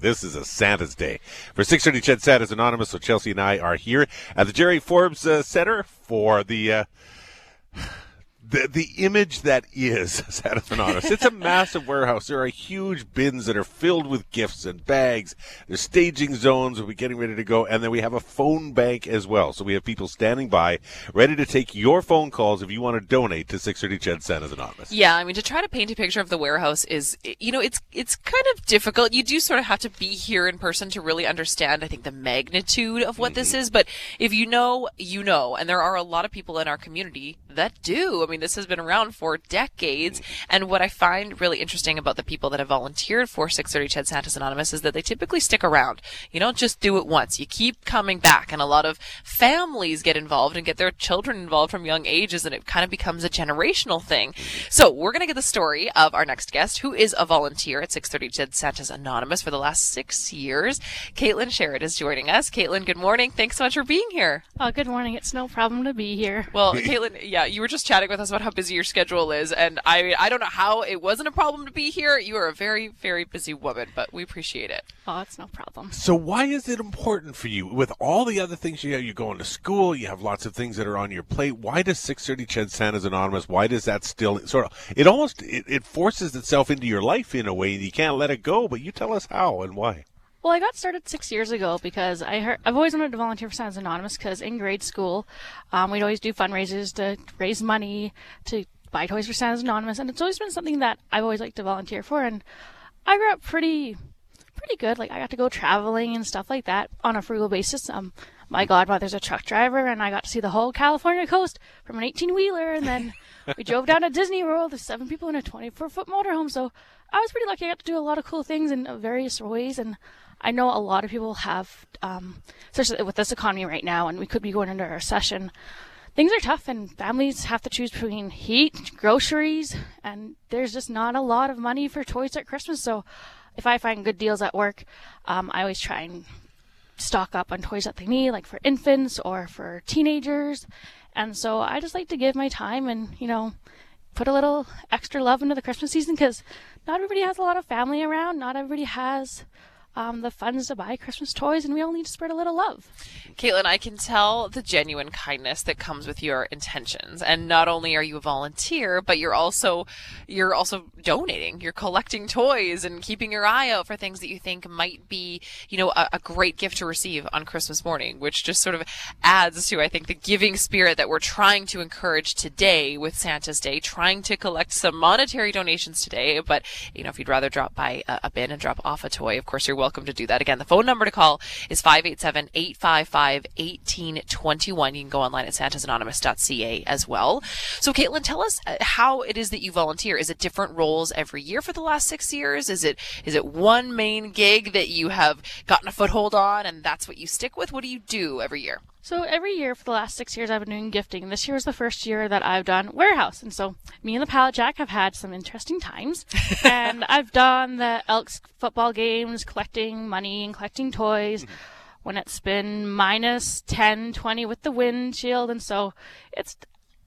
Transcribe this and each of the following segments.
This is a Santa's Day. For 630 Ched Santa's Anonymous, so Chelsea and I are here at the Jerry Forbes uh, Center for the. Uh, the, the image that is Santa's Anonymous. It's a massive warehouse. There are huge bins that are filled with gifts and bags. There's staging zones. We'll be getting ready to go. And then we have a phone bank as well. So we have people standing by, ready to take your phone calls if you want to donate to 630 Ched Santa's Anonymous. Yeah, I mean, to try to paint a picture of the warehouse is, you know, it's it's kind of difficult. You do sort of have to be here in person to really understand, I think, the magnitude of what mm-hmm. this is. But if you know, you know. And there are a lot of people in our community that do. I mean, this has been around for decades. And what I find really interesting about the people that have volunteered for 630 Ched Santa's Anonymous is that they typically stick around. You don't just do it once. You keep coming back. And a lot of families get involved and get their children involved from young ages and it kind of becomes a generational thing. So we're going to get the story of our next guest who is a volunteer at 630 Ched Santa's Anonymous for the last six years. Caitlin Sherrod is joining us. Caitlin, good morning. Thanks so much for being here. Oh, good morning. It's no problem to be here. Well, Caitlin, yeah, you were just chatting with us about how busy your schedule is, and I I don't know how it wasn't a problem to be here. You are a very very busy woman, but we appreciate it. Oh, it's no problem. So why is it important for you with all the other things you have? You're going to school, you have lots of things that are on your plate. Why does 630 Ched Santa's Anonymous? Why does that still sort of? It almost it, it forces itself into your life in a way, and you can't let it go. But you tell us how and why. Well, I got started six years ago because I heard I've always wanted to volunteer for Santa's Anonymous because in grade school, um, we'd always do fundraisers to raise money to buy toys for Santa's Anonymous, and it's always been something that I've always liked to volunteer for. And I grew up pretty, pretty good. Like I got to go traveling and stuff like that on a frugal basis. Um, my godmother's a truck driver, and I got to see the whole California coast from an 18 wheeler, and then we drove down to Disney World There's seven people in a 24 foot motorhome. So I was pretty lucky. I got to do a lot of cool things in various ways, and I know a lot of people have, um, especially with this economy right now, and we could be going into a recession. Things are tough, and families have to choose between heat, groceries, and there's just not a lot of money for toys at Christmas. So, if I find good deals at work, um, I always try and stock up on toys that they need, like for infants or for teenagers. And so, I just like to give my time and, you know, put a little extra love into the Christmas season because not everybody has a lot of family around. Not everybody has um, the funds to buy Christmas toys, and we all need to spread a little love. Caitlin, I can tell the genuine kindness that comes with your intentions, and not only are you a volunteer, but you're also you're also donating. You're collecting toys and keeping your eye out for things that you think might be, you know, a, a great gift to receive on Christmas morning, which just sort of adds to, I think, the giving spirit that we're trying to encourage today with Santa's Day, trying to collect some monetary donations today. But you know, if you'd rather drop by a, a bin and drop off a toy, of course you're welcome welcome to do that. Again, the phone number to call is 587-855-1821. You can go online at santasanonymous.ca as well. So Caitlin, tell us uh, how it is that you volunteer. Is it different roles every year for the last six years? Is it, is it one main gig that you have gotten a foothold on and that's what you stick with? What do you do every year? So every year for the last six years, I've been doing gifting. This year was the first year that I've done warehouse, and so me and the pallet jack have had some interesting times. and I've done the Elks football games, collecting money and collecting toys. Mm-hmm. When it's been minus 10, 20 with the windshield, and so it's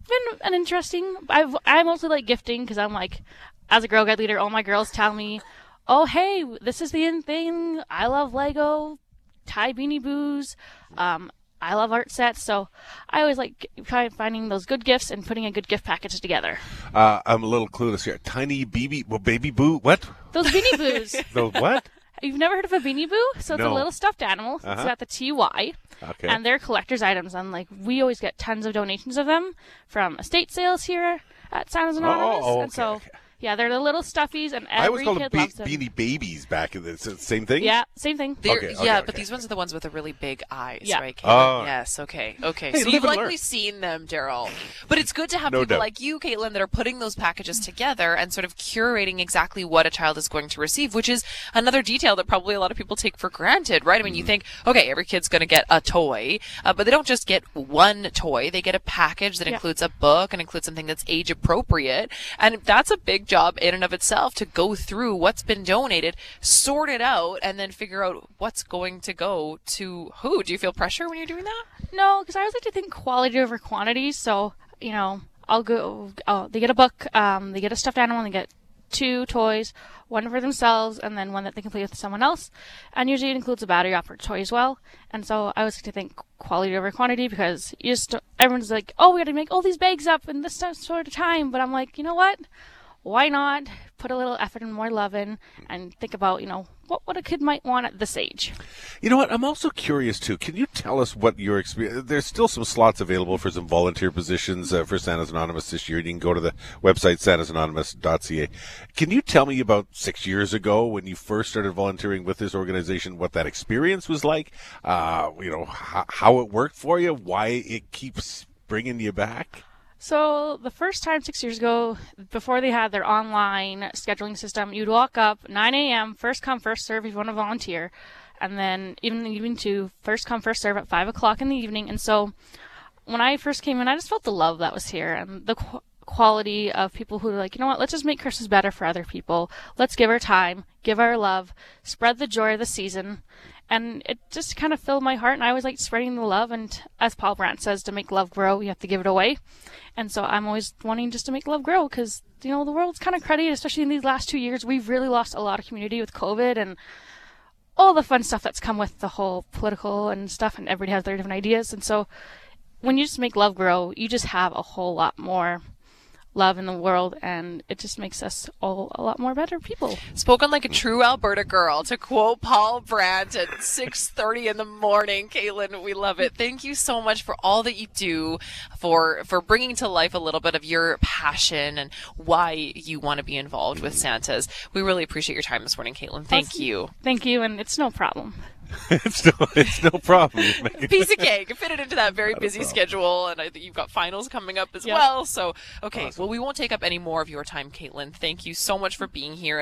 been an interesting. I've I mostly like gifting because I'm like, as a girl guide leader, all my girls tell me, "Oh hey, this is the in thing. I love Lego." Ty Beanie Boos. Um, I love art sets, so I always like finding those good gifts and putting a good gift package together. Uh, I'm a little clueless here. Tiny baby, well, baby boo, what? Those beanie boos. those what? You've never heard of a beanie boo? So it's no. a little stuffed animal. Uh-huh. It's got the TY. Okay. And they're collector's items. And like we always get tons of donations of them from estate sales here at Santa's Anonymous. Oh, okay. And so yeah, they're the little stuffies, and every I always called kid them loves them. beanie babies back in the same thing. Yeah, same thing. Okay, okay, yeah, okay. but these ones are the ones with the really big eyes, Yeah. right? Oh. Yes. Okay. Okay. Hey, so live you've likely learn. seen them, Daryl. But it's good to have No people doubt. like you, Caitlin, that are putting those packages together and sort of curating exactly what a child is going to receive, which is another detail that probably a lot of people take for granted, right? I mean, you think, okay, every kid's going to get a toy, uh, but they don't just get one toy. They get a package that Yeah. includes a book and includes something that's age appropriate, and that's a big job in and of itself to go through what's been donated, sort it out, and then figure out what's going to go to who. Do you feel pressure when you're doing that? No, because I always like to think quality over quantity. So you know, I'll go. Oh, they get a book. Um, they get a stuffed animal. and They get two toys, one for themselves and then one that they can play with someone else. And usually it includes a battery operated toy as well. And so I always like to think quality over quantity because you just everyone's like, oh, we got to make all these bags up in this sort of time. But I'm like, you know what? Why not put a little effort and more love in and think about, you know, what, what a kid might want at this age. You know what? I'm also curious too. Can you tell us what your experience? There's still some slots available for some volunteer positions uh, for Santa's Anonymous this year. You can go to the website santasanonymous.ca. Can you tell me about six years ago when you first started volunteering with this organization, what that experience was like? Uh, you know, how, how it worked for you, why it keeps bringing you back? So the first time six years ago, before they had their online scheduling system, you'd walk up 9 a.m. first come first serve if you want to volunteer, and then even the evening to first come first serve at five o'clock in the evening. And so when I first came in, I just felt the love that was here and the qu- quality of people who are like, you know what, let's just make Christmas better for other people. Let's give our time, give our love, spread the joy of the season, and it just kind of filled my heart and i always like spreading the love and as paul brandt says to make love grow you have to give it away. And so i'm always wanting just to make love grow because you know the world's kind of cruddy especially in these last two years. We've really lost a lot of community with covid and all the fun stuff that's come with the whole political and stuff and everybody has their different ideas. And so when you just make love grow you just have a whole lot more love in the world and it just makes us all a lot more better people. Spoken like a true Alberta girl to quote Paul Brandt at 6:30 in the morning. Caitlin, we love it. Thank you so much for all that you do for for bringing to life a little bit of your passion and why you want to be involved with Santas. We really appreciate your time this morning, Caitlin. Thank you. Thank you and it's no problem. it's no, it's no problem. Piece of cake. Fit it into that very busy schedule, and I think you've got finals coming up as yep. well. So, okay, awesome. well, we won't take up any more of your time, Caitlin. Thank you so much for being here.